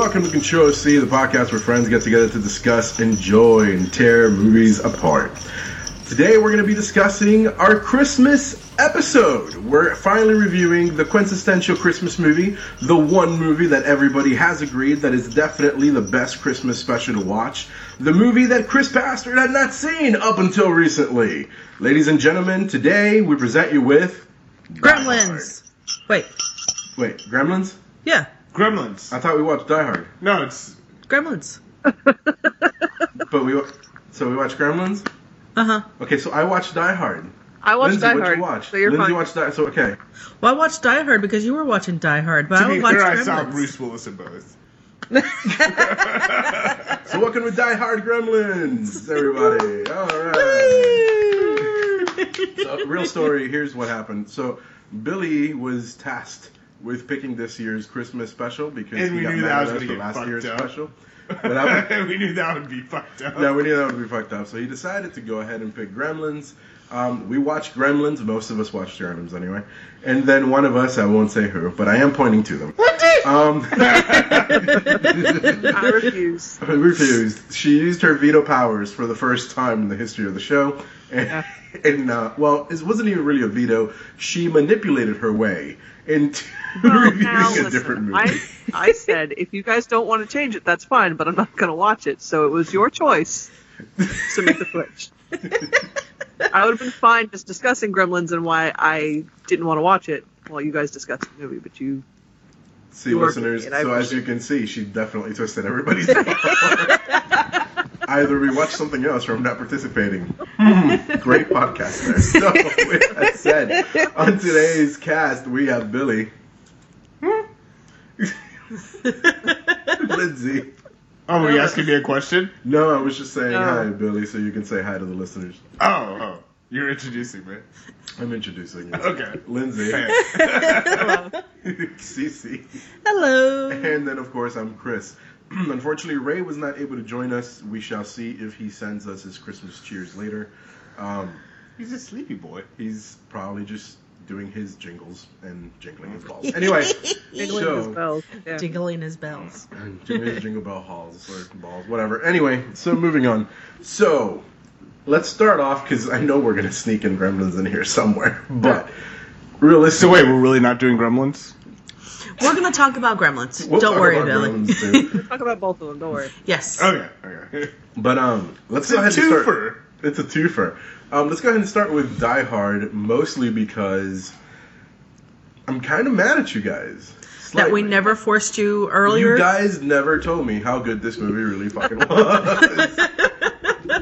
Welcome to Control C, the podcast where friends get together to discuss, enjoy, and tear movies apart. Today we're going to be discussing our Christmas episode. We're finally reviewing the quintessential Christmas movie, the one movie that everybody has agreed that is definitely the best Christmas special to watch, the movie that Chris Bastard had not seen up until recently. Ladies and gentlemen, today we present you with Gremlins. Wait. Wait, Gremlins? Yeah. Gremlins. I thought we watched Die Hard, No, it's Gremlins. but we wa- so we watched Gremlins. Uh huh. Okay, so I watched Die Hard. I watched Lindsay, Die what'd Hard, you watch? so you're Lindsay fine. watched Die. So okay, Well, I watched Die Hard because you were watching Die Hard, but to I be don't watch fair, I Gremlins. saw Bruce Willis in both. so welcome to Die Hard Gremlins, everybody. All right. So, real story. Here's what happened. So Billy was tasked with picking this year's Christmas special because And we got knew that was for get last fucked year's up. special. But I, we knew that would be fucked up. Yeah, we knew that would be fucked up. So he decided to go ahead and pick Gremlins. Um, we watched Gremlins. Most of us watched Gremlins anyway. And then one of us, I won't say who, but I am pointing to them. Um, I refuse. I refused. She used her veto powers for the first time in the history of the show. And, and uh, well, it wasn't even really a veto. She manipulated her way into Well, reviewing now, a listen, different movie. I, I said if you guys don't want to change it, that's fine, but I'm not going to watch it. So it was your choice to make the switch. I would have been fine just discussing Gremlins and why I didn't want to watch it while you guys discussed the movie, but you See, You listeners, I so as you can see, she definitely twisted everybody's. Either we watch something else or I'm not participating. Hmm, great podcast there. So, with that said, on today's cast, we have Billy. Lindsay. Oh, were you asking me a question? No, I was just saying No. hi, Billy, so you can say hi to the listeners. Oh, oh. You're introducing me. I'm introducing you. Okay. Lindsay. Hey. Cece. Hello. And then, of course, I'm Chris. Unfortunately, Ray was not able to join us. We shall see if he sends us his Christmas cheers later. Um, He's a sleepy boy. he's probably just doing his jingles and jingling his balls. Anyway, jingling so, his bells. Yeah. Jingling his bells. and jingling his jingle bell halls or balls, whatever. Anyway, so moving on. So let's start off because I know we're gonna sneak in Gremlins in here somewhere, but So realistically, wait, we're really not doing Gremlins? We're gonna talk about Gremlins. we'll don't worry, about Billy. Gremlins too. Talk about both of them. Don't worry. yes. Okay. Okay. But um, let's go a ahead and start. Twofer. It's a twofer. Um, let's go ahead and start with Die Hard, mostly because I'm kind of mad at you guys. That we never forced you earlier. You guys never told me how good this movie really fucking was.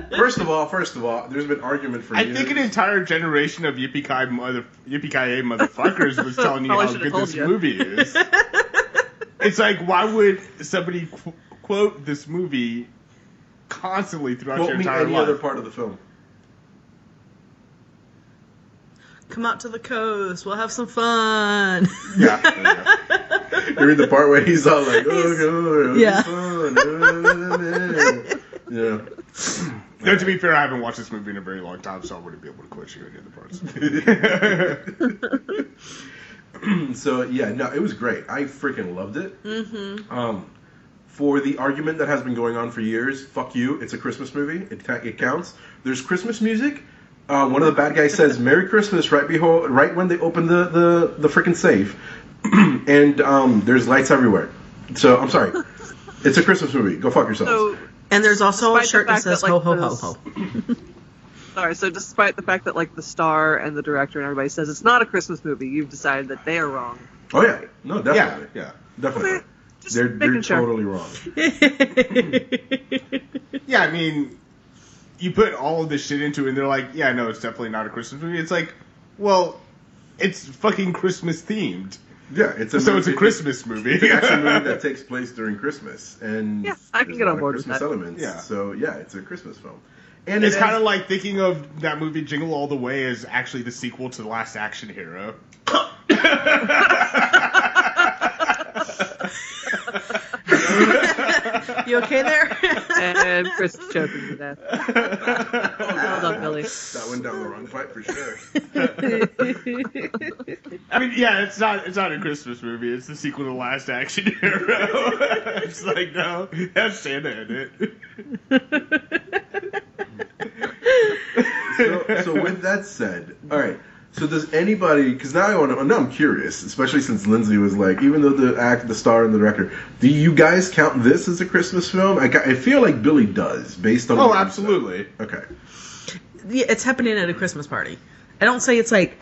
first of all, first of all, there's been argument for I years. think an entire generation of yippee ki mother yippee ki motherfuckers was telling you how good this you. movie is. it's like, why would somebody qu- quote this movie constantly throughout Quote your me entire any life? other part of the film. Come out to the coast. We'll have some fun. Yeah. there you read the part where he's all like, "Oh god, Yeah. yeah, yeah." No, to be fair, I haven't watched this movie in a very long time, so I wouldn't be able to quote you any other parts. so yeah, no, it was great. I freaking loved it. Mm-hmm. Um, for the argument that has been going on for years, fuck you. It's a Christmas movie. It it counts. There's Christmas music. Uh, one of the bad guys says "Merry Christmas" right behold, right when they open the the the freaking safe, and um, there's lights everywhere. So I'm sorry. It's a Christmas movie. Go fuck yourselves. So and there's also a shirt that fact that, says like, ho ho ho this- ho. sorry. So despite the fact that like the star and the director and everybody says it's not a Christmas movie, you've decided that they are wrong. oh yeah, no, definitely, yeah. yeah definitely. Okay, just They're they're sure. totally wrong. Yeah, I mean, you put all of this shit into it, and they're like, yeah, no, it's definitely not a Christmas movie. It's like, well, it's fucking Christmas themed. Yeah, it's a So it's a Christmas movie. It's an action movie that takes place during Christmas, and Yeah, I can get on lot of board with Christmas that. elements. Yeah. So yeah, it's a Christmas film, and It's it kind of like thinking of that movie Jingle All the Way as actually the sequel to The Last Action Hero. You okay there? and Chris is choking to death. Hold done, Billy. That went down the wrong pipe for sure. I mean, yeah, it's not it's not a Christmas movie. It's the sequel to Last Action Hero. it's like no, it has Santa in it. so, so with that said, all right. So does anybody? Because now I want to. Now I'm curious, especially since Lindsay was like, even though the act, the star, and the director, do you guys count this as a Christmas film? I, I feel like Billy does, based on. Oh, what you said. absolutely. Okay. yeah, it's happening at a Christmas party. I don't say it's like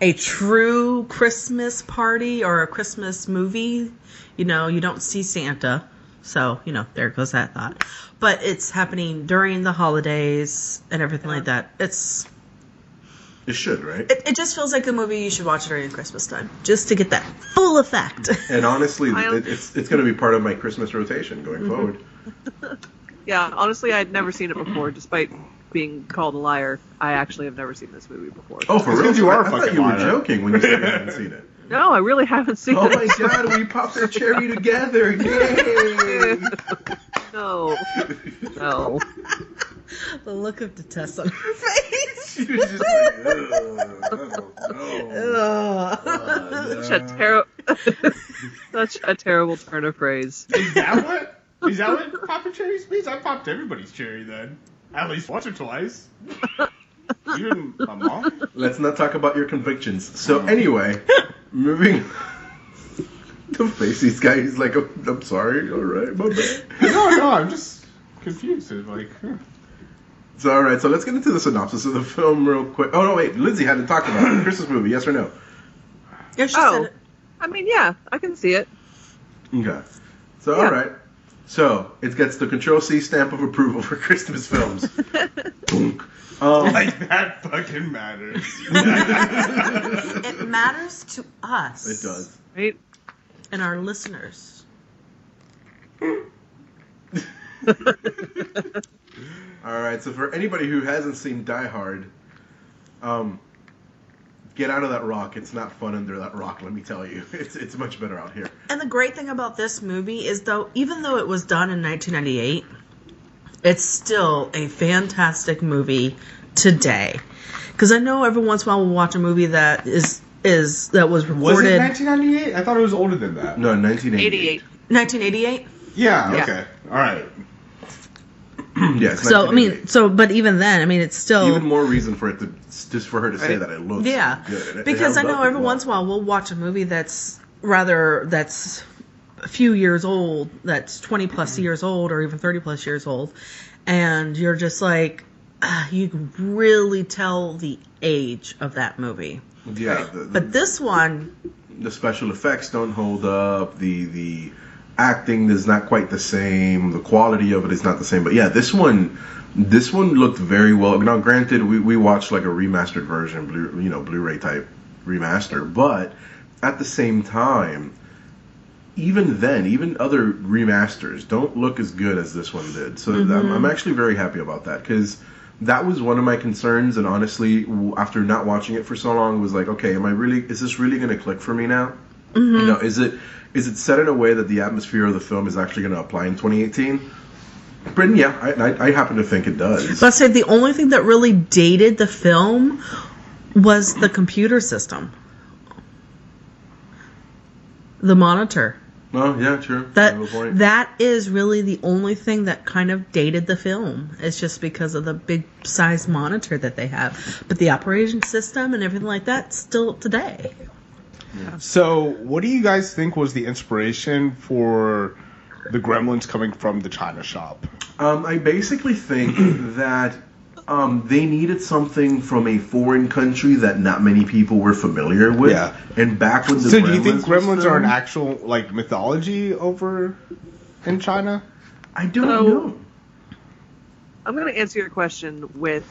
a true Christmas party or a Christmas movie. You know, you don't see Santa. So, you know, there goes that thought. But it's happening during the holidays and everything like that. It's It should, right? it, it just feels like a movie you should watch during Christmas time. Just to get that full effect. And honestly, I- it, it's it's going to be part of my Christmas rotation going mm-hmm. forward. Yeah, honestly, I'd never seen it before, despite being called a liar. I actually have never seen this movie before. Oh, for It's real? 'cause you I- are I, a thought fucking you were liar. joking when you said you hadn't seen it. No, I really haven't seen Oh it. Oh my god, we popped a cherry together! Yay! No, no. the look of detest on her face. She was just like, "Ugh, no." Ugh. Uh, Such a terrible, such a terrible turn of phrase. Is that what? Is that what popping cherries means? I popped everybody's cherry then, at least once or twice. Even my mom. Let's not talk about your convictions. So anyway, moving. the face this guy is like, "Oh, I'm sorry, all right, my bad. No, no, I'm just confused. It's like, huh. So all right, so let's get into the synopsis of the film real quick. Oh no, wait, Lindsay hadn't talked about it. Christmas movie, yes or no? Yeah, she Oh. said it. I mean, yeah, I can see it. Okay. So Yeah. all right, so it gets the Control C stamp of approval for Christmas films. Boom. Um, like that fucking matters. It matters to us. it does. Right? And our listeners. All right, so for anybody who hasn't seen Die Hard, um, get out of that rock. It's not fun under that rock. Let me tell you, it's it's much better out here. And the great thing about this movie is though, even though it was done in 1998, it's still a fantastic movie today. Because I know every once in a while we'll watch a movie that is is that was reported. Was recorded it 1998? I thought it was older than that. No, 1988. 1988. Yeah, Yeah. okay. All right. Yes. So I mean, so but even then, I mean, it's still even more reason for it to just for her to say Right. that it looks yeah. good. And it- it because I know every well. once in a while we'll watch a movie that's rather that's a few years old, that's 20 plus years old or even 30 plus years old, and you're just like, ah, you can really tell the age of that movie. Yeah, the, But this one, the special effects don't hold up. The the acting is not quite the same. The quality of it is not the same. But yeah, this one this one looked very well. Now, granted, we, we watched like a remastered version, blue you know Blu-ray type remaster, but at the same time. Even then, even other remasters don't look as good as this one did. So I'm, mm-hmm. I'm actually very happy about that because that was one of my concerns. And honestly, after not watching it for so long, was like, okay, am I really? Is this really going to click for me now? Mm-hmm. You know, is it is it set in a way that the atmosphere of the film is actually going to apply in 2018? Britton, yeah, I, I, I happen to think it does. but I said the only thing that really dated the film was the computer system, the monitor. oh, yeah, true. That have a point. that is really the only thing that kind of dated the film. It's just because of the big size monitor that they have, but the operation system and everything like that still today. So, what do you guys think was the inspiration for the Gremlins coming from the China shop? Um, I basically think that um, they needed something from a foreign country that not many people were familiar with. Yeah. And back when the So, do you think Gremlins was are an actual like mythology over in China? I don't So- know. I'm going to answer your question with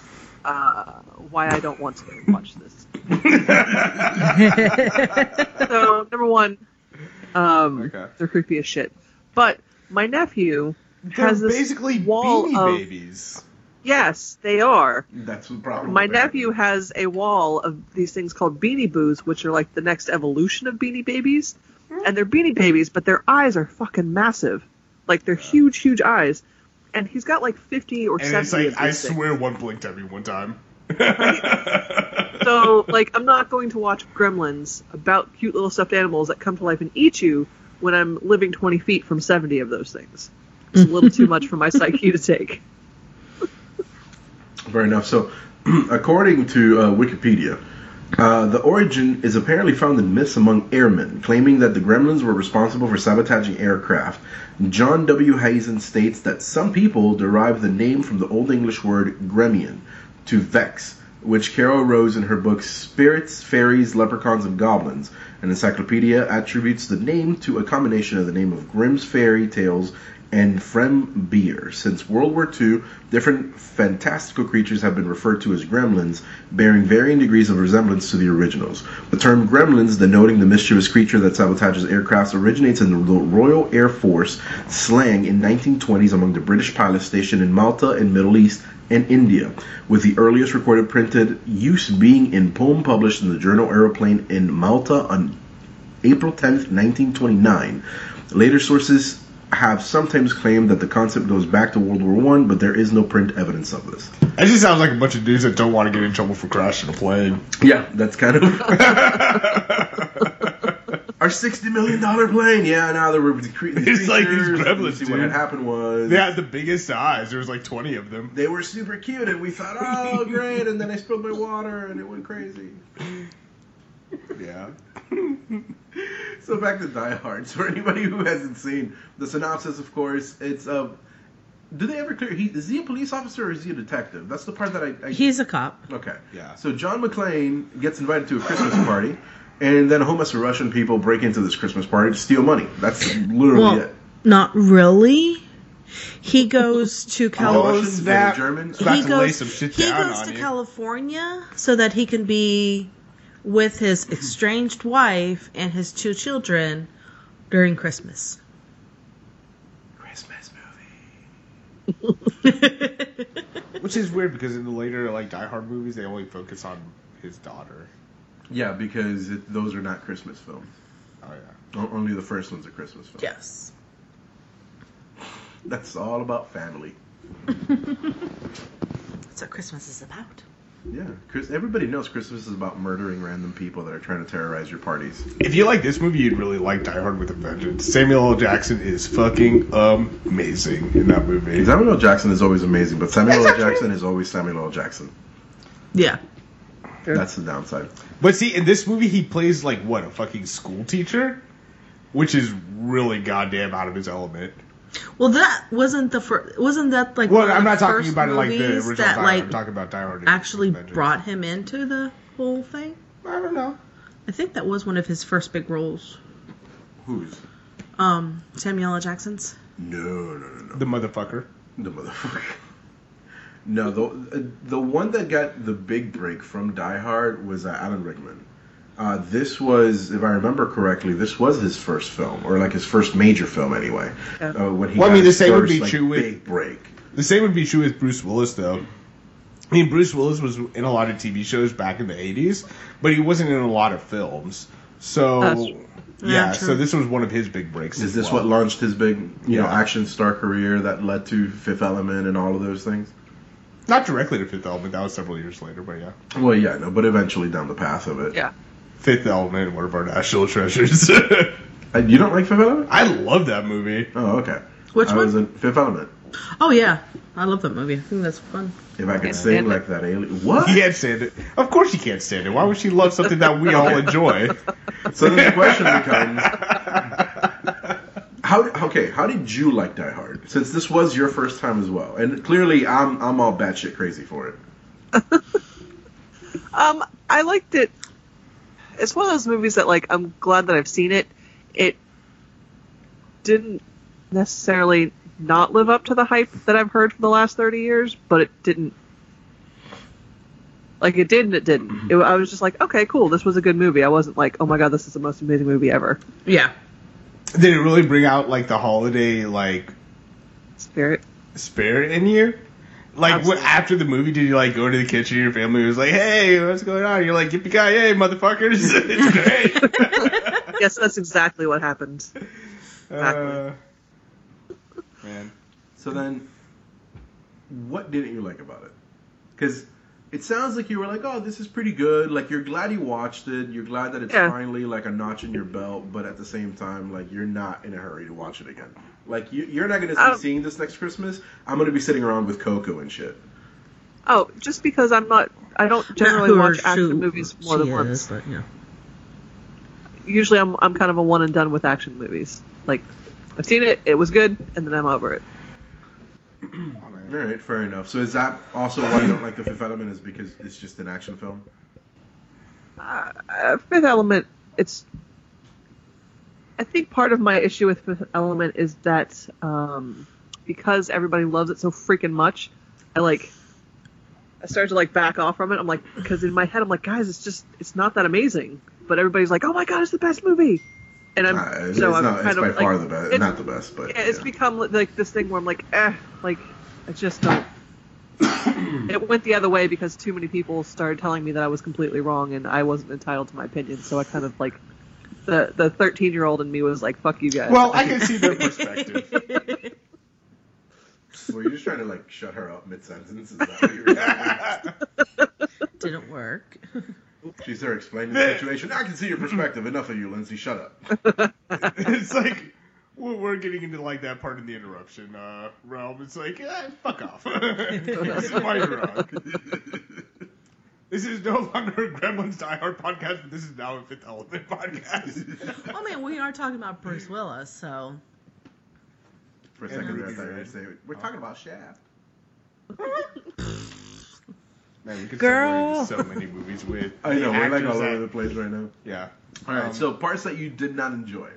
uh, why I don't want to watch this. so, number one, um, Okay. they're creepy as shit. But my nephew They're has this basically wall beanie of babies. yes, they are. That's the problem. My with that. nephew has a wall of these things called Beanie Boos, which are like the next evolution of Beanie Babies, and they're Beanie Babies, but their eyes are fucking massive. Like they're huge, huge eyes, and he's got like fifty or And seventy. it's like I things. swear one blinked at me one time. So, like, I'm not going to watch Gremlins about cute little stuffed animals that come to life and eat you when I'm living 20 feet from 70 of those things. It's a little too much for my psyche to take. Fair enough. So, according to uh, Wikipedia, uh, the origin is apparently found in myths among airmen, claiming that the gremlins were responsible for sabotaging aircraft. John W. Hazen states that some people derive the name from the Old English word gremian, to vex, which Carol Rose in her book Spirits, Fairies, Leprechauns, and Goblins, an encyclopedia attributes the name to a combination of the name of Grimm's fairy tales and Fremlin Beer. Since World War II, different fantastical creatures have been referred to as gremlins, bearing varying degrees of resemblance to the originals. The term gremlins, denoting the mischievous creature that sabotages aircrafts, originates in the Royal Air Force slang in 1920s among the British pilots stationed in Malta and Middle East and India, with the earliest recorded printed use being in poem published in the journal Aeroplane in Malta on April 10, 1929. Later sources have sometimes claimed that the concept goes back to World War One, but there is no print evidence of this. It just sounds like a bunch of dudes that don't want to get in trouble for crashing a plane. Yeah, that's kind of our sixty million dollar plane. Yeah, now there were these cre- these It's like these gremlins, See, what had happened was They had the biggest eyes. There was like 20 of them. they were super cute, and we thought, oh, great, and then I spilled my water, and it went crazy. Yeah. So back to Die Hard. So for anybody who hasn't seen the synopsis, of course, it's uh, do they ever clear? He is he a police officer or is he a detective? That's the part that I. I He's a cop. okay. Yeah. So John McClane gets invited to a Christmas party, and then a whole mess of Russian people break into this Christmas party to steal money. That's literally Well, it. not really. He goes to Oh, California. Russians, German. About he to lay goes, some shit he goes on to you. California so that he can be with his estranged wife and his two children during Christmas. Christmas movie. Which is weird because in the later like Die Hard movies, they only focus on his daughter. Yeah, because it, those are not Christmas films. Oh yeah. O- Only the first one's a Christmas film. yes. That's all about family. That's what Christmas is about. Yeah, Chris. Everybody knows Christmas is about murdering random people that are trying to terrorize your parties. If you like this movie, you'd really like Die Hard with a Vengeance. Samuel L. Jackson is fucking amazing in that movie. Samuel L. Jackson is always amazing, but Samuel L. Jackson is always Samuel L. Jackson. Yeah. That's the downside. But see, in this movie, he plays like what a fucking school teacher, which is really goddamn out of his element. Well, that wasn't the first. Wasn't that like? Well, one I'm the not talking about it like the original that Die like I'm talking about Die Hard. actually with brought him into the whole thing. I don't know. I think that was one of his first big roles. Who's? Um, Samuel L. Jackson's. No, no, no, no. The motherfucker. The motherfucker. No, the the one that got the big break from Die Hard was uh, Alan Rickman. Uh, this was, if I remember correctly, this was his first film, or like his first major film, anyway. Yeah. Uh, when he Well, I mean, the his same would be like, true with- big break. The same would be true with Bruce Willis, though. I mean, Bruce Willis was in a lot of TV shows back in the '80s, but he wasn't in a lot of films. So, That's yeah, Yeah, so this was one of his big breaks. Is as this well. what launched his big, you know, action star career that led to Fifth Element and all of those things? Not directly to Fifth Element. That was several years later, but yeah, Well, yeah, no, but eventually down the path of it. Yeah. Fifth Element, one of our national treasures. Uh, you don't like Fifth Element? I love that movie. Oh, okay. Which I one? was in Fifth Element. Oh yeah, I love that movie. I think that's fun. If I could Can't sing stand it. like that alien. What? You can't stand it. Of course, you can't stand it. Why would she love something that we all enjoy? So then the question becomes, how? Okay, how did you like Die Hard? Since this was your first time as well, and clearly I'm I'm all batshit crazy for it. Um, I liked it. It's one of those movies that, like, I'm glad that I've seen it. It didn't necessarily not live up to the hype that I've heard for the last 30 years, but it didn't. Like, it did and it didn't. Mm-hmm. It, I was just like, okay, cool, this was a good movie. I wasn't like, oh my god, this is the most amazing movie ever. Yeah. Did it really bring out like the holiday like Spirit. spirit in you? Like what after the movie did you like go to the kitchen and your family was like, Hey, what's going on? You're like, Yippee ki yay, motherfuckers. it's great. yes, that's exactly what happened. uh, man. So then, what didn't you like about it? Because it sounds like you were like, "Oh, this is pretty good." Like you're glad you watched it. You're glad that it's Yeah. finally like a notch in your belt, but at the same time, like you're not in a hurry to watch it again. Like you, you're not going to be Um, seeing this next Christmas. I'm going to be sitting around with Coco and shit. Oh, just because I'm not, I don't generally watch action who movies more she than once. but yeah. Usually, I'm I'm kind of a one and done with action movies. Like, I've seen it, it was good, and then I'm over it. Oh. All right, fair enough. So is that also why you don't like the Fifth Element? Is because it's just an action film? Uh, uh, Fifth Element, it's. I think part of my issue with Fifth Element is that um, because everybody loves it so freaking much, I like. I started to like back off from it. I'm like, because in my head, I'm like, guys, it's just, it's not that amazing. But everybody's like, oh my god, it's the best movie. And I'm, Uh, it's so it's I'm not. kind It's of by like, far the best. it's- Not the best, but yeah, it's yeah. become like this thing where I'm like, eh, like I just don't. it went the other way because too many people started telling me that I was completely wrong and I wasn't entitled to my opinion. So I kind of like the the 13 year old in me was like, "Fuck you guys." Well, I can see their perspective. Were you just trying to like shut her up mid sentence? Is that what you were? Didn't work. She's there explaining the situation. I can see your perspective. Enough of you, Lindsay. Shut up. it's like we're we're getting into like that part in the interruption uh, realm. It's like, eh, fuck off. this is why you're wrong. This is no longer a Gremlins Die Hard podcast, but this is now a Fifth Element podcast. I mean, we are talking about Bruce Willis, so For a And second, there, I movies, thought you were right? we're talking about Shaft. Man, we could Girl. so many movies with. I know we're like actors all that- over the place right now. Yeah. All right, Um, so parts that you did not enjoy,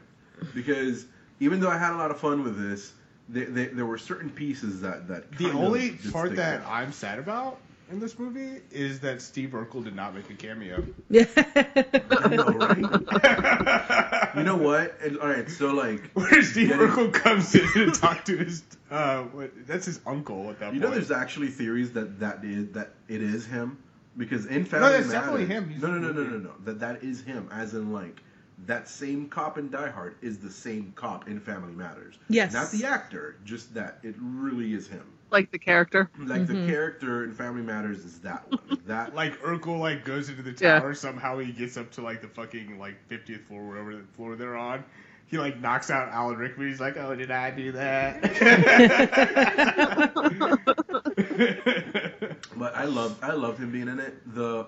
because even though I had a lot of fun with this, there, there, there were certain pieces that that The kind of only part that out. I'm sad about in this movie is that Steve Urkel did not make a cameo. yeah. Right? You know what? And, all right, so like, Where Steve Yeah. Urkel comes in to talk to his, uh, what, that's his uncle at that you know, there's actually theories that that is that it is him because in Family that's Matters- definitely him. He's no, no, no, no, no, no. That that is him, as in like that same cop in Die Hard is the same cop in Family Matters. Yes. not the actor, just that it really is him. Like the character. Like Mm-hmm. the character in Family Matters is that one. That like Urkel like goes into the Yeah. tower somehow he gets up to like the fucking like 50th floor wherever the floor they're on he like knocks out Alan Rickman he's like oh did I do that But I love I love him being in it. The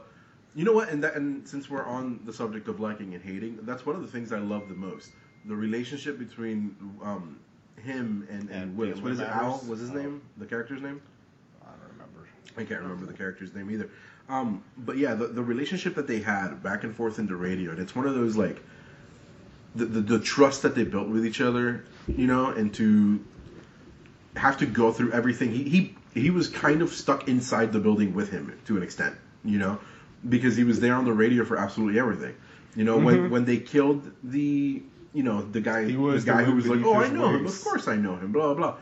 you know what, and that and since we're on the subject of liking and hating, that's one of the things I love the most. The relationship between um, him and, and, And Willis. What is it? Family Al Matters? was his Oh. name? The character's name? I don't remember I can't remember the character's name either. Um, but yeah, the, the relationship that they had back and forth in the radio, and it's one of those like the, the the trust that they built with each other, you know, and to have to go through everything. He he he was kind of stuck inside the building with him to an extent, you know, because he was there on the radio for absolutely everything. You know, when when they killed the you know the guy He was the guy the who was like, oh, I his know him, of course I know him, blah blah. blah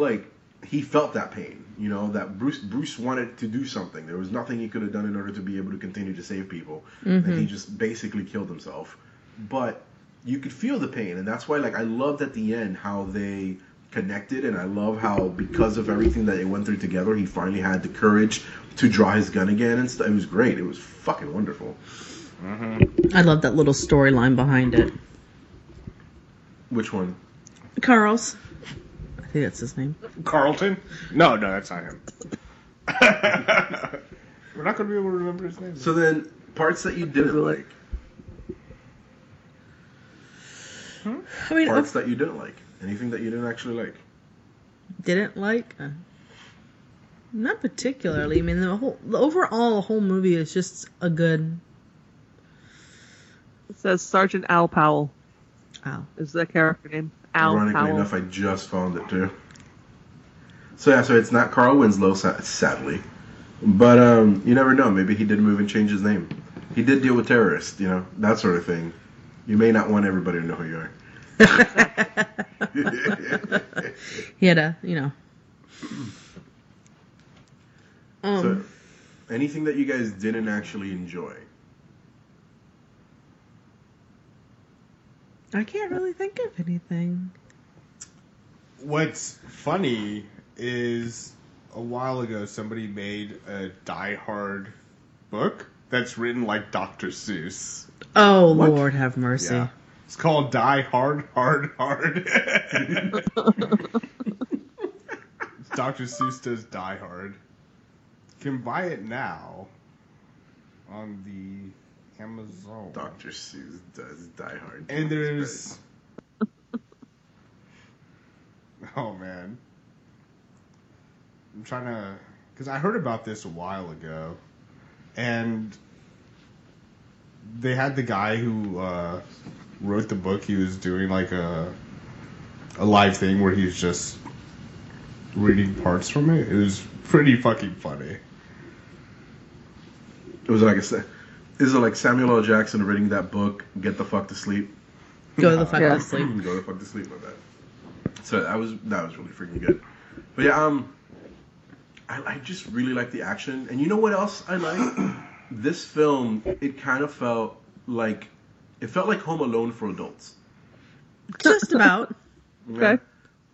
like he felt that pain, you know, that Bruce Bruce wanted to do something. There was nothing he could have done in order to be able to continue to save people, and he mm-hmm. just basically killed himself. But you could feel the pain, and that's why, like, I loved at the end how they connected, and I love how because of everything that they went through together, he finally had the courage to draw his gun again and stuff. It was great. It was fucking wonderful. Mm-hmm. I love that little storyline behind it. Which one? Carl's. I think that's his name. Carlton no no that's not him we're not gonna be able to remember his name So then, parts that you didn't like, I mean, parts that you didn't like, anything that you didn't actually like. didn't like. Uh, not particularly. I mean, the whole the overall the whole movie is just a good. It says Sergeant Al Powell Ow. is the character name. Al Ironically Powell. enough, I just found it too. So yeah, so it's not Carl Winslow, sadly, but um, you never know. Maybe he did move and change his name. He did deal with terrorists, you know, that sort of thing. You may not want everybody to know who you are. He had a, you know. Um, so, anything that you guys didn't actually enjoy? I can't really think of anything. What's funny is a while ago somebody made a Die Hard book that's written like Dr. Seuss. Oh What? Lord, have mercy. Yeah. It's called Die Hard, Hard, Hard. Dr. Seuss does Die Hard. You can buy it now on the Amazon. Dr. Seuss does Die Hard. And there's. oh man. I'm trying to. Because I heard about this a while ago. And. They had the guy who uh, wrote the book, he was doing like a. A live thing where he's just reading parts from it. It was pretty fucking funny. It was like I said. Is it like Samuel L. Jackson reading that book, Get the Fuck to Sleep? Go to the fuck Yeah. to sleep. Go the fuck to sleep with that. So that was that was really freaking good. But yeah, um, I, I just really like the action, and you know what else I like? this film, it kind of felt like it felt like Home Alone for adults. Just about. Okay.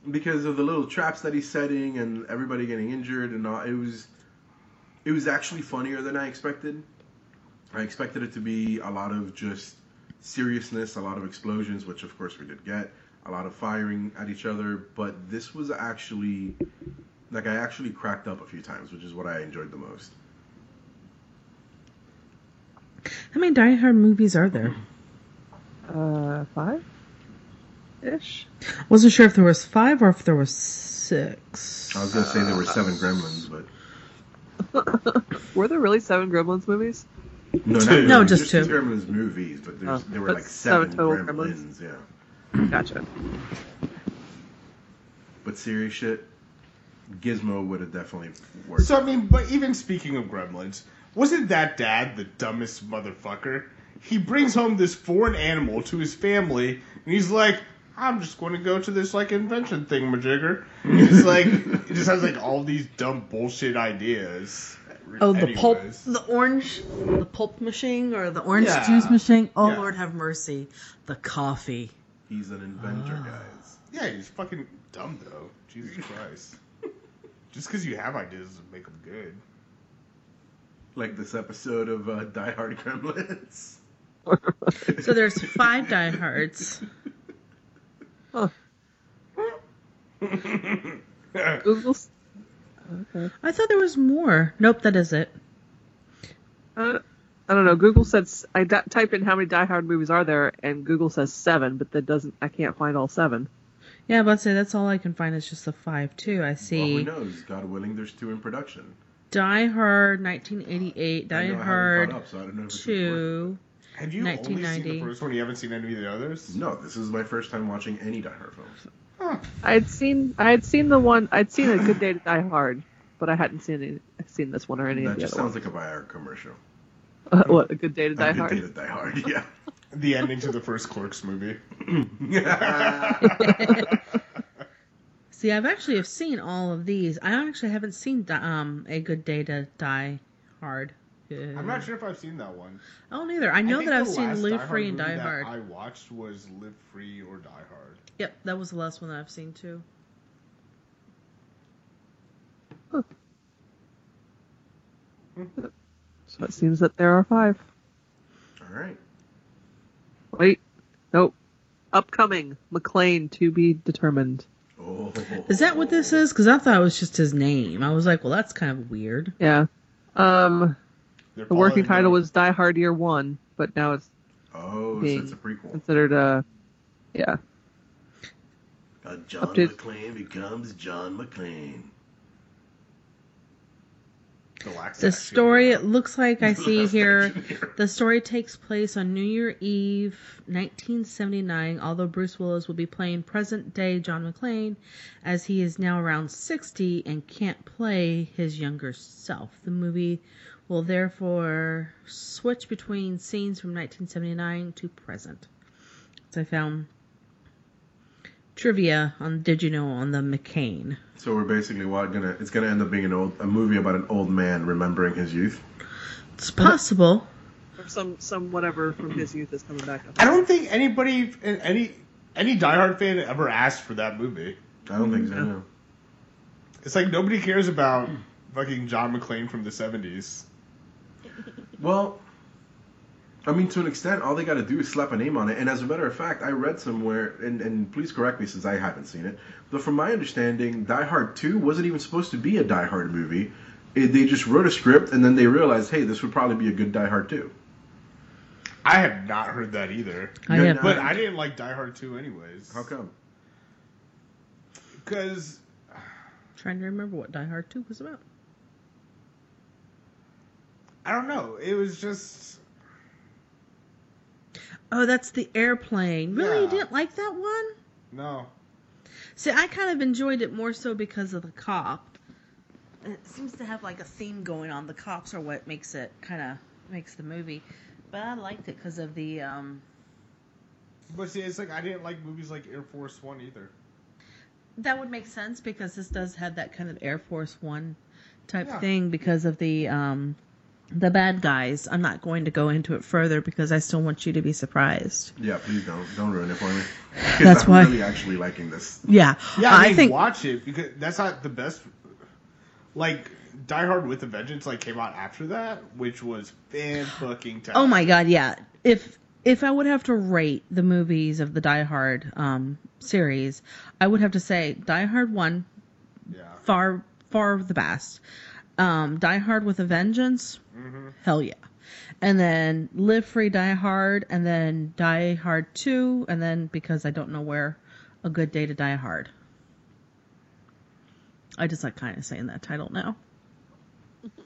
Because of the little traps that he's setting and everybody getting injured and all, it was it was actually funnier than I expected. I expected it to be a lot of just seriousness, a lot of explosions, which of course we did get, a lot of firing at each other, but this was actually like I actually cracked up a few times, which is what I enjoyed the most. How many Die Hard movies are there? Uh, five ish. Wasn't sure if there was five or if there was six. I was gonna say there were seven gremlins, but Were there really seven Gremlins movies? No, not Two. No, really, just two. gremlins movies, but there's, Oh, there were like seven seven, total gremlins, Gremlins. yeah. Gotcha. But serious shit, Gizmo would have definitely worked. So I mean, but even speaking of gremlins, wasn't that dad the dumbest motherfucker? He brings home this foreign animal to his family, and he's like, "I'm just going to go to this like invention thing, majigger." It's like it just has like all these dumb bullshit ideas. Oh, the pulp, the orange, the pulp machine or the orange Yeah. juice machine. Oh Yeah. Lord, have mercy. The coffee. He's an inventor, Ah. guys. Yeah, he's fucking dumb though. Jesus Christ. Just because you have ideas doesn't make them good. Like this episode of uh, Die Hard Gremlins. So there's five Die Hards. Google's. Okay. I thought there was more. Nope, that is it. Uh, I don't know. Google says I d- type in how many Die Hard movies are there, and Google says seven, but that doesn't. I can't find all seven. Yeah, but say that's all I can find is just the five too. I see. Well, who see knows? God willing, there's two in production. Die Hard 1988, I Die I Hard up, so I don't know if two. Have you only seen the first one? You haven't seen any of the others? No, this is my first time watching any Die Hard films. Huh. I had seen. I had seen the one. I'd seen a Good Day to Die Hard, but I hadn't seen any, seen this one or any That of the just sounds ones. like a Viagra commercial. what a Good Day to Die A good Hard. day to Die Hard, yeah. The ending to the first Clerks movie. See, I've actually have seen all of these. I actually haven't seen um a Good Day to Die Hard. I'm not sure if I've seen that one. Oh, neither. I know think that I've seen Live Free and movie Die that Hard. I watched was Live Free or Die Hard. Yep, that was the last one that I've seen too. So it seems that there are five. All right. Wait, nope. Upcoming McClane to be determined. Oh. Is that what this is? Because I thought it was just his name. I was like, well, that's kind of weird. Yeah. Um, They're the working following title was Die Hard Year One, but now it's Oh, so it's a prequel. considered a. Yeah. Uh, John Update. McClane becomes John McClane. Galactic The story, it looks like I see here, the story takes place on New Year Eve, 1979, although Bruce Willis will be playing present day John McClane as he is now around 60 and can't play his younger self. The movie will therefore switch between scenes from 1979 to present. So I found trivia on Did You Know on the McClane. So we're basically what gonna it's gonna end up being an old a movie about an old man remembering his youth. It's possible. Or some some whatever from his youth is coming back. I don't think anybody, any any Die Hard fan ever asked for that movie. I don't think so. Mm-hmm. No. It's like nobody cares about fucking John McClane from the '70s. Well, I mean, to an extent, all they got to do is slap a name on it. And as a matter of fact, I read somewhere, and, and please correct me since I haven't seen it, but from my understanding, Die Hard 2 wasn't even supposed to be a Die Hard movie. It, they just wrote a script, and then they realized, hey, this would probably be a good Die Hard 2. I have not heard that either. I have no, But I didn't like Die Hard 2 anyways. How come? Because Trying to remember what Die Hard 2 was about. I don't know. It was just Oh, that's the airplane. Really? You Yeah. didn't like that one? no. See, I kind of enjoyed it more so because of the cop. It seems to have like a theme going on. The cops are what makes it kind of makes the movie. But I liked it because of the um But see, it's like I didn't like movies like Air Force One either. that would make sense because this does have that kind of Air Force 1 type Yeah. thing because of the um the bad guys. I'm not going to go into it further because I still want you to be surprised. Yeah, please don't. Don't ruin it for me. That's why. I'm why- really actually liking this. Yeah. Yeah, I, I mean, think watch it because that's not the best. Like Die Hard with a Vengeance, like came out after that, which was fan fucking. Oh my god, yeah. If if I would have to rate the movies of the Die Hard um, series, I would have to say Die Hard one Yeah. far far the best. Um, Die Hard with a Vengeance, Mm-hmm. hell yeah. And then Live Free Die Hard, and then Die Hard two, and then because I don't know where, A Good Day to Die Hard. I just like kind of saying that title now.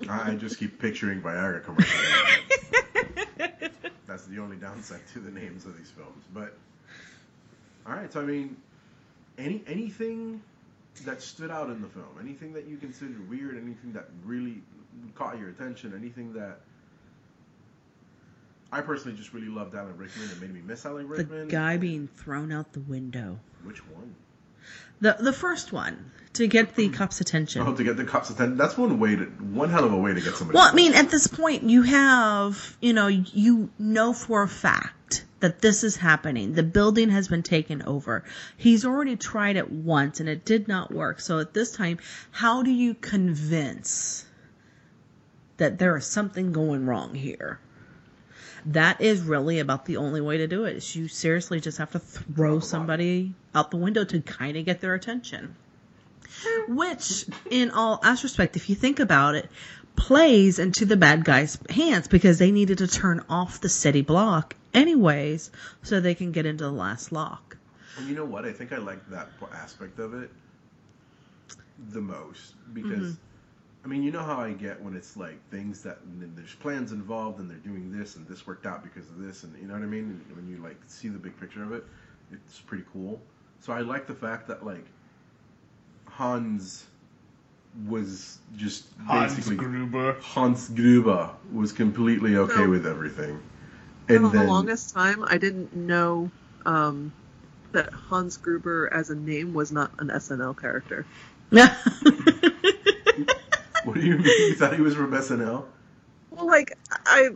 I I just keep picturing Viagra commercials. That's the only downside to the names of these films. But all right, so I mean, any anything that stood out in the film, anything that you considered weird, anything that really caught your attention, anything that I personally just really loved Alan Rickman and made me miss Alan Rickman. The guy being thrown out the window. Which one? The the first one to get the hmm. cop's attention. Oh, to get the cops' attention. That's one way to one hell of a way to get somebody. Well, I mean, at this point, you have, you know, you know for a fact that this is happening. The building has been taken over. He's already tried it once and it did not work. So at this time, how do you convince that there is something going wrong here? That is really about the only way to do it. Is you seriously just have to throw somebody out the window to kind of get their attention. Which, in all aspect, if you think about it, plays into the bad guys' hands because they needed to turn off the city block anyways so they can get into the last lock. And you know what? I think I like that aspect of it the most because mm-hmm. I mean, you know how I get when it's like things that there's plans involved and they're doing this and this worked out because of this and you know what I mean. And when you like see the big picture of it, it's pretty cool. So I like the fact that like Hans was just Hans basically Gruber. Hans Gruber was completely okay No. with everything. For the then longest time, I didn't know um, that Hans Gruber as a name was not an SNL character. what do you mean? You thought he was from SNL? Well, like I,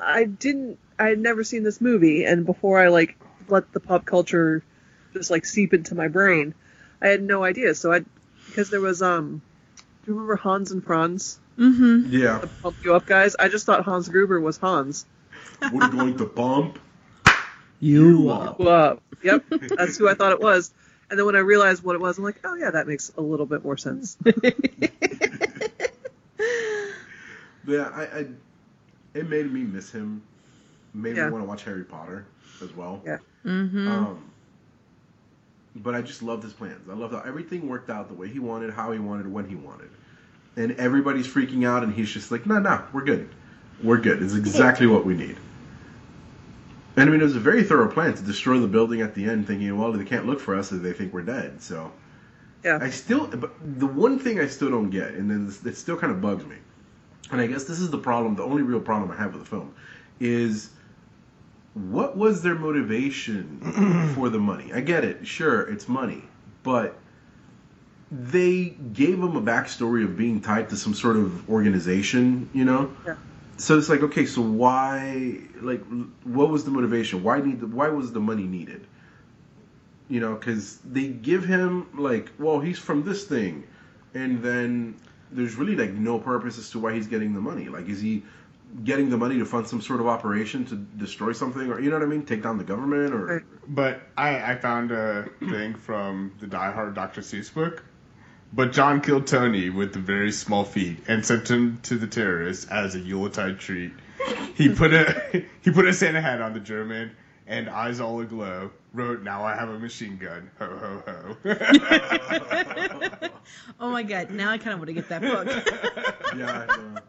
I didn't. I had never seen this movie, and before I like let the pop culture just like seep into my brain, I had no idea. So I, because there was um, do you remember Hans and Franz, mm-hmm. Yeah. the pump you up guys? I just thought Hans Gruber was Hans. We're going to bump. You up. Well, yep, that's who I thought it was. And then when I realized what it was, I'm like, oh yeah, that makes a little bit more sense. Yeah, I, I it made me miss him. Made Yeah. me want to watch Harry Potter as well. Yeah. Mm-hmm. Um, but I just loved his plans. I loved how everything worked out the way he wanted, how he wanted, when he wanted. And everybody's freaking out, and he's just like, "No, no, we're good. We're good. It's exactly what we need." And I mean, it was a very thorough plan to destroy the building at the end, thinking, "Well, they can't look for us if they think we're dead." So Yeah. I still, but the one thing I still don't get, and then it still kind of bugs me, and I guess this is the problem. The only real problem I have with the film is what was their motivation for the money? I get it, sure, it's money, but they gave him a backstory of being tied to some sort of organization, you know. Yeah. So it's like, okay, so why, like, what was the motivation? Why need, the, why was the money needed? you know, because they give him like, well, he's from this thing, and then there's really like no purpose as to why he's getting the money. Like, is he getting the money to fund some sort of operation to destroy something, or you know what I mean, take down the government, or But I, I found a thing from the Die Hard Dr. Seuss book. But John killed Tony with very small feet and sent him to the terrorists as a Yuletide treat. He put a he put a Santa hat on the German and eyes all aglow. Wrote, "Now I have a machine gun." Ho ho ho. oh my god! Now I kind of want to get that book. yeah. I, know.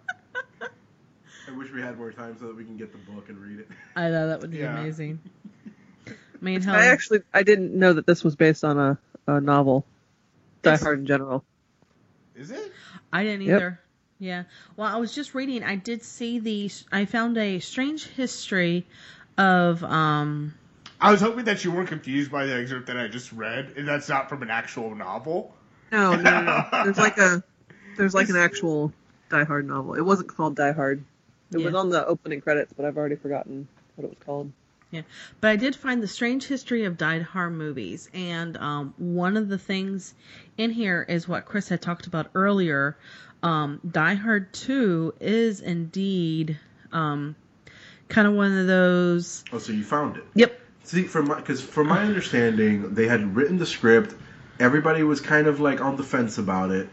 I wish we had more time so that we can get the book and read it. I know that would be Yeah. amazing. I mean, hell, I actually I didn't know that this was based on a, a novel. Die Hard in general. Is it? I didn't Yep. either. Yeah. Well, I was just reading. I did see the. I found a strange history of um. I was hoping that you weren't confused by the excerpt that I just read, and that's not from an actual novel. No, no, no, no. There's like a there's like an actual Die Hard novel. It wasn't called Die Hard. It was on the opening credits, but I've already forgotten what it was called. Yeah, but I did find the strange history of Die Hard movies, and um, one of the things in here is what Chris had talked about earlier. Um, Die Hard Two is indeed um, kind of one of those. Oh, so you found it? Yep. See, from my because from my understanding, they had written the script. Everybody was kind of like on the fence about it,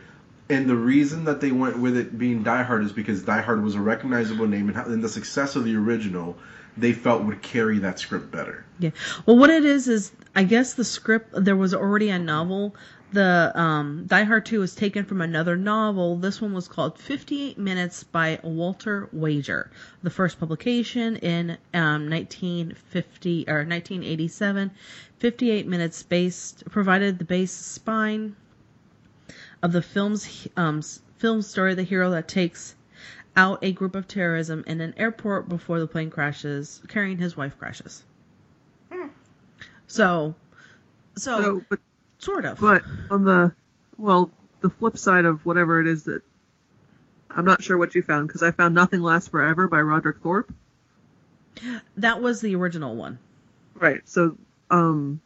and the reason that they went with it being Die Hard is because Die Hard was a recognizable name, and, how, and the success of the original they felt would carry that script better. Yeah. Well, what it is is, I guess the script there was already a novel. The um, Die Hard Two was taken from another novel. This one was called Fifty Eight Minutes by Walter Wager. The first publication in um, 1950 or 1987. 58 minutes based provided the base spine of the film's um, film story. The hero that takes out a group of terrorism in an airport before the plane crashes, carrying his wife crashes. So, so, So, but sort of. but on the well, the flip side of whatever it is that I'm not sure what you found because I found Nothing Lasts Forever by Roderick Thorp. that was the original one. Right. So, um,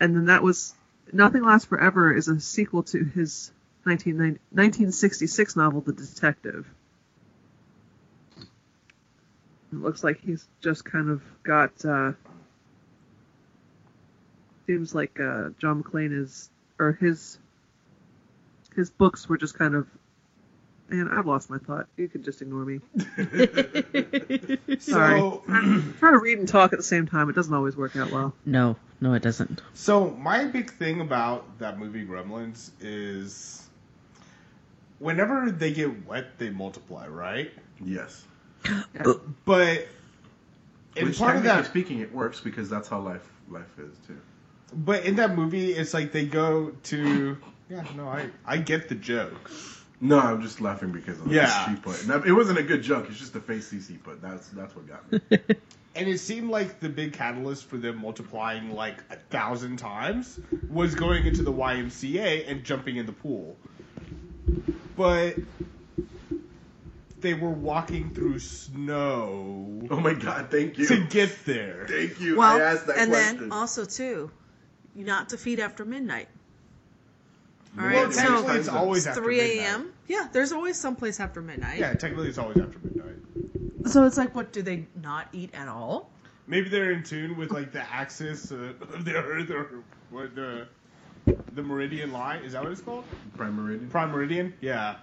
and then that was Nothing Lasts Forever is a sequel to his 1990 1966 novel, The Detective. It looks like he's just kind of got. Uh, seems like uh, John McClane is, or his his books were just kind of. Man, I've lost my thought. You could just ignore me. Sorry. So, Trying to read and talk at the same time, it doesn't always work out well. no, no, it doesn't. So my big thing about that movie Gremlins is whenever they get wet, they multiply, right? Yes. Uh, but in Which part of technically that, speaking, it works because that's how life life is too. but in that movie, it's like they go to. Yeah, no, I I get the joke. No, I'm just laughing because of the Yeah. she put. And that- it wasn't a good joke. It's just the face CC put. That's that's what got me. And it seemed like the big catalyst for them multiplying like a thousand times was going into the YMCA and jumping in the pool. But they were walking through snow oh my god! Thank you. to get there. Thank you. Well, I asked that and question. then also too, not to feed after midnight. All Well, right, so it's always after 3 a.m. Yeah, there's always someplace after midnight. Yeah, technically, it's always after midnight. So it's like, what do they not eat at all? Maybe they're in tune with like the axis uh, of the Earth or what the the meridian line. Is that what it's called? Prime Meridian. Prime meridian. Yeah.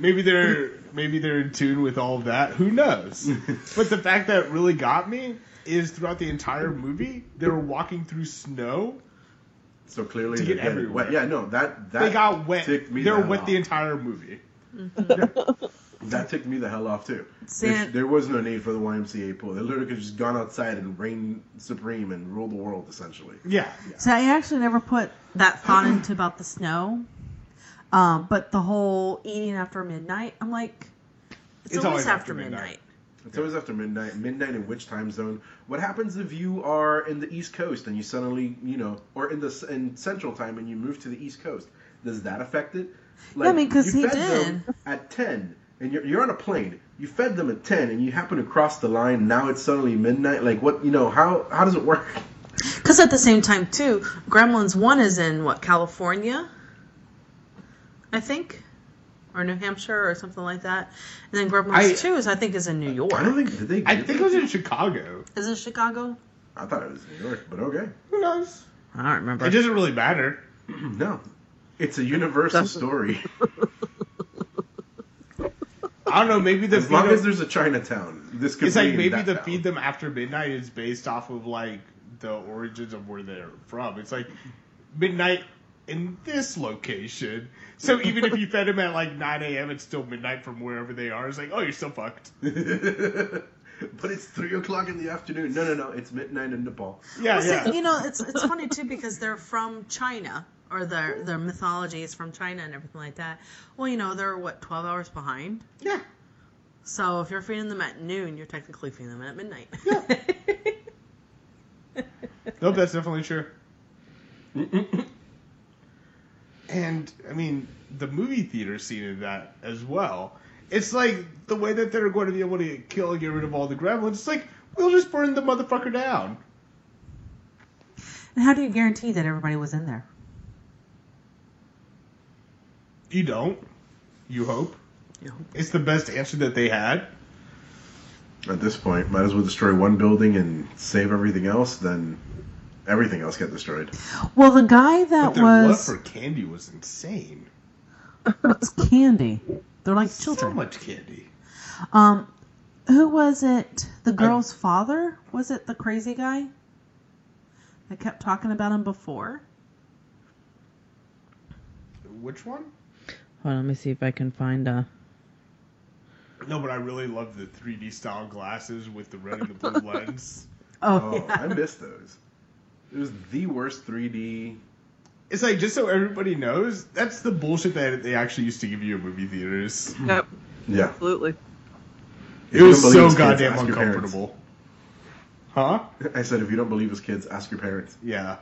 Maybe they're maybe they're in tune with all of that. Who knows? but the fact that really got me is throughout the entire movie they were walking through snow. So clearly, To get getting everywhere. wet. Yeah, no, that that They got wet. me They were the hell wet the entire movie. Mm-hmm. That ticked me the hell off too. There, there was no need for the YMCA pool. They literally could have just gone outside and reign supreme and rule the world essentially. Yeah. So I actually never put that thought into about the snow. Um, but the whole eating after midnight, I'm like, it's, It's always, always after after midnight. midnight. It's always after midnight. Midnight in which time zone? What happens if you are in the East Coast and you suddenly, you know, or in the in Central Time and you move to the East Coast? Does that affect it? Yeah, I mean, 'cause you he fed them did. at ten, and you're you're on a plane. You fed them at ten, and you happen to cross the line. Now it's suddenly midnight. Like what? You know how how does it work? Because at the same time, too, Gremlins 1 is in, what, California? I think? Or New Hampshire or something like that. And then Gremlins I- 2 is, I think, is in New York. I don't think they. I do think it was in Chicago. Is it Chicago? I thought it was New York, but okay. Who knows? I don't remember. It doesn't really matter. No, it's a universal story. I don't know. Maybe the As long them- as there's a Chinatown, this could it's be like in maybe that the town. feed them after midnight is based off of like the origins of where they're from. It's like midnight in this location. So even if you fed them at like 9 a.m., it's still midnight from wherever they are. It's like, oh, you're still fucked. but it's three o'clock in the afternoon. No, no, no. It's midnight in Nepal. Yeah, Well, see, yeah. you know, it's it's funny too because they're from China, or their their mythology is from China and everything like that. Well, you know, they're what twelve hours behind. Yeah. So if you're feeding them at noon, you're technically feeding them at midnight. Yeah. Nope, that's definitely true. and I mean, the movie theater scene in that as well. It's like the way that they're going to be able to kill and get rid of all the gremlins. It's like we'll just burn the motherfucker down. and how do you guarantee that everybody was in there? You don't. You hope. You know? It's the best answer that they had. At this point, might as well destroy one building and save everything else. Then everything else get destroyed. Well, the guy But that was love was for candy was insane. what's candy? They're like children. So children. much candy. Um, who was it? The girl's father? Was it the crazy guy I kept talking about him before? Which one? Hold on, let me see if I can find a. No, but I really love the 3D style glasses with the red and the blue lens. Oh, I missed those. It was the worst 3D. It's like just so everybody knows, that's the bullshit that they actually used to give you in movie theaters. Yep, Yeah, absolutely. It was so believe kids, goddamn ask your parents. uncomfortable. Huh? I said, if you don't believe us, kids, ask your parents. Yeah.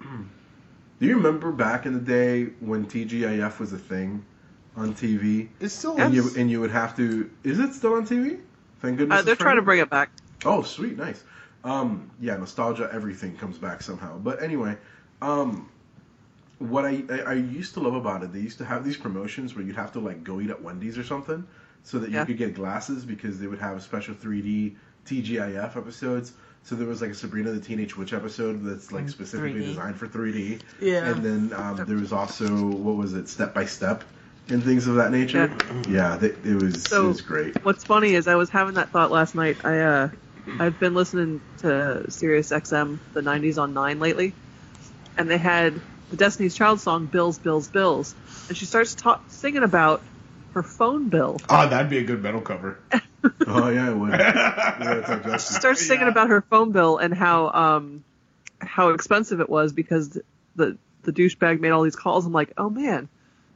Do you remember back in the day when TGIF was a thing on TV, It's still and you and you would have to? Is it still on TV? Thank goodness. Uh, they're trying to bring it back. Oh, sweet, nice. Um, yeah, nostalgia, everything comes back somehow. But anyway, um, what I, I I used to love about it, they used to have these promotions where you'd have to like go eat at Wendy's or something, so that you could get glasses because they would have special 3D TGIF episodes. So there was like a Sabrina the Teenage Witch episode that's like specifically 3D. designed for 3D. Yeah. And then um, there was also what was it, Step by Step, and things of that nature. Yeah, they, it was So- it was great. What's funny is I was having that thought last night. I uh, I've been listening to Sirius XM, the '90s on Nine lately, and they had the Destiny's Child song "Bills, Bills, Bills," and she starts ta- singing about her phone bill. Oh, that'd be a good metal cover. Oh yeah, it would. yeah, it's like Justin. starts singing Yeah. about her phone bill and how um how expensive it was because the the douchebag made all these calls. I'm like, oh man,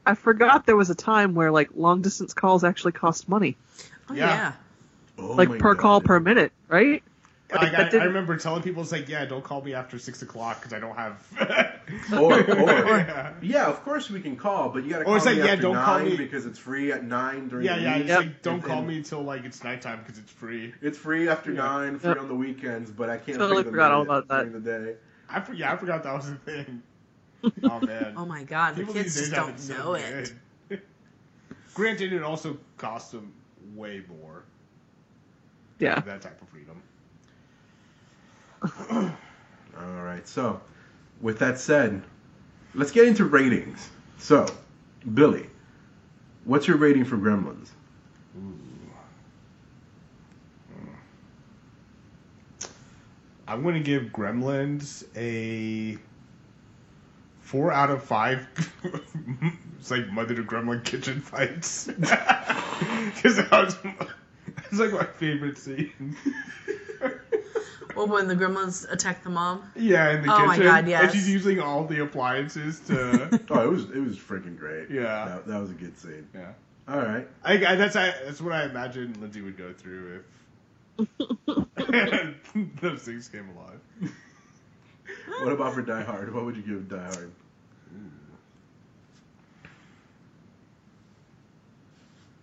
I forgot there was a time where like long distance calls actually cost money, Oh Yeah. yeah. Oh like my per call per minute, right? Like, Like, I, I remember telling people, it's like, yeah, don't call me after six o'clock because I don't have. Or, or, yeah, yeah, of course we can call, but you gotta Or call it's me like, yeah, after don't call me- because it's free at nine during yeah, the yeah. week. It's Yep. like, don't And- call and me until like it's nighttime because it's free. It's free after Yeah. nine, free Yep. on the weekends, but I can't. Totally pay the forgot all about that. during the day. I for, yeah, I forgot that was a thing. Oh man. Oh my god, the People kids just don't so know it. Granted, it also costs them way more. Yeah. That type of freedom. All right. So, with that said, let's get into ratings. So, Billy, what's your rating for Gremlins? I'm going to give Gremlins a four out of five. it's like mother to gremlin kitchen fights because that was it's like my favorite scene. Well, when the gremlins attack the mom. yeah, in the Oh kitchen. my God, And she's using all the appliances to. Oh, it was it was freaking great. Yeah. that, that was a good scene. yeah, All right. I, I, that's I, that's what I imagine Lindsay would go through if those things came alive. What about for Die Hard? What would you give Die Hard?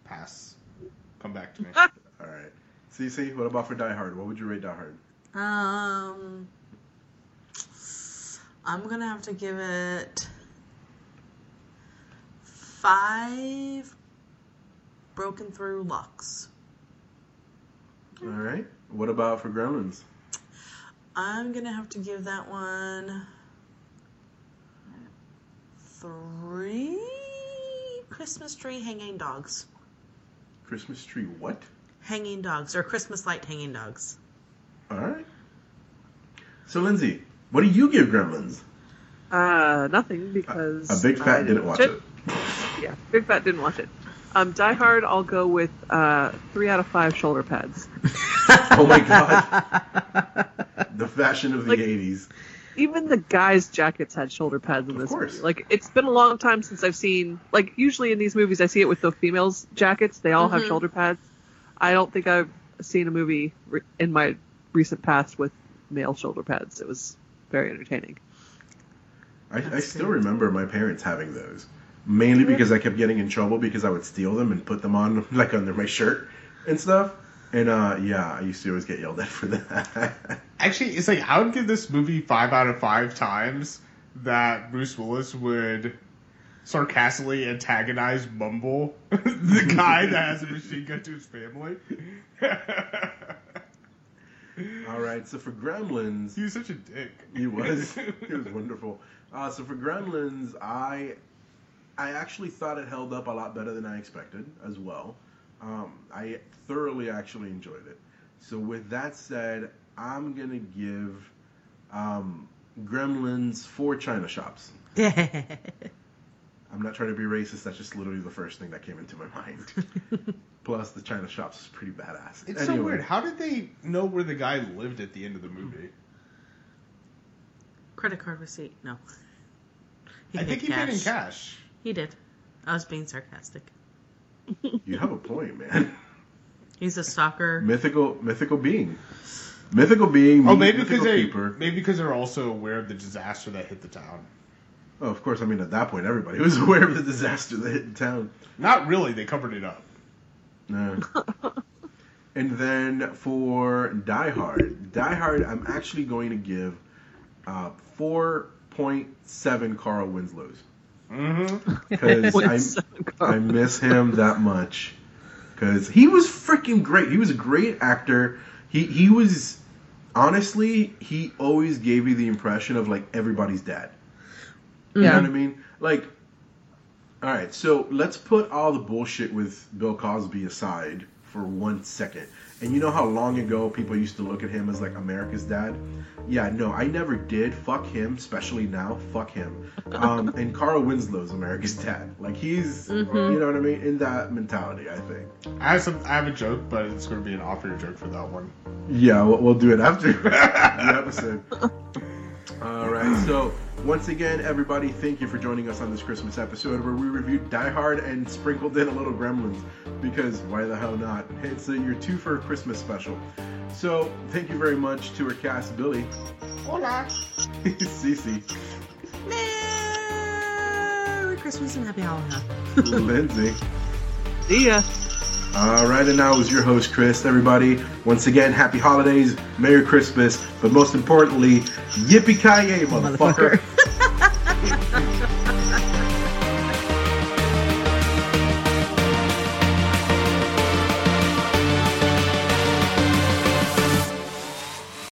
Pass. Come back to me. All right. CC, what about for Die Hard? What would you rate Die Hard? Um, I'm gonna have to give it five broken through locks. All right. What about for Gremlins? I'm gonna have to give that one three Christmas tree hanging dogs. Christmas tree what? Hanging dogs or Christmas light hanging dogs. All right. So Lindsay, what do you give Gremlins? Uh, nothing because A big fat I didn't watch it. Yeah, big fat didn't watch it. Um, Die Hard, I'll go with uh, three out of five shoulder pads. Oh my god. the fashion of the Like- 80s. Even the guys' jackets had shoulder pads in Of this course. movie. Like, it's been a long time since I've seen. Like, usually in these movies, I see it with the females' jackets. They all have Mhm. shoulder pads. I don't think I've seen a movie re- in my recent past with male shoulder pads. It was very entertaining. I, I still remember my parents having those. Mainly because I kept getting in trouble because I would steal them and put them on like under my shirt and stuff. And uh yeah, I used to always get yelled at for that. Actually, it's like I would give this movie five out of five times that Bruce Willis would sarcastically antagonize Mumble, the guy that has a machine gun to his family. All right, so for Gremlins, he was such a dick. He was. He was wonderful. Uh, so for Gremlins, I I actually thought it held up a lot better than I expected as well. Um, I thoroughly actually enjoyed it. So with that said, I'm gonna give um, Gremlins four China shops. I'm not trying to be racist. That's just literally the first thing that came into my mind. Plus, the China shops is pretty badass. It's so weird. How did they know where the guy lived at the end of the movie? Credit card receipt? No. I think he paid in cash. He did. I was being sarcastic. You have a point, man. He's a stalker. mythical, mythical being. Mythical being. Oh, maybe because they keeper. maybe because they're also aware of the disaster that hit the town. Oh, of course. I mean, at that point, everybody was aware of the disaster that hit the town. Not really. They covered it up. No. and then for Die Hard, Die Hard, I'm actually going to give uh, 4.7 Carl Winslow's Mm-hmm. because I I miss him that much because he was freaking great. He was a great actor. He he was honestly he always gave you the impression of like everybody's dad. You know what I mean? Like, all right, so let's put all the bullshit with Bill Cosby aside for one second. And you know how long ago people used to look at him as like America's dad? Yeah, no, I never did. Fuck him, especially now. Fuck him. Um, and Carl Winslow's America's dad. Like he's, you know what I mean? In that mentality, I think. I have some. I have a joke, but it's going to be an off-air joke for that one. Yeah, we'll, we'll do it after the episode. All right. So once again, everybody, thank you for joining us on this Christmas episode where we reviewed Die Hard and sprinkled in a little Gremlins because why the hell not? It's a, your two for Christmas special. So thank you very much to our cast, Billy, Hola. Cece, Merry Christmas and Happy Halloween. Lindsay. See ya. All right, and now is your host, Chris. Everybody, once again, happy holidays, Merry Christmas, but most importantly, yippee ki yay, motherfucker. motherfucker.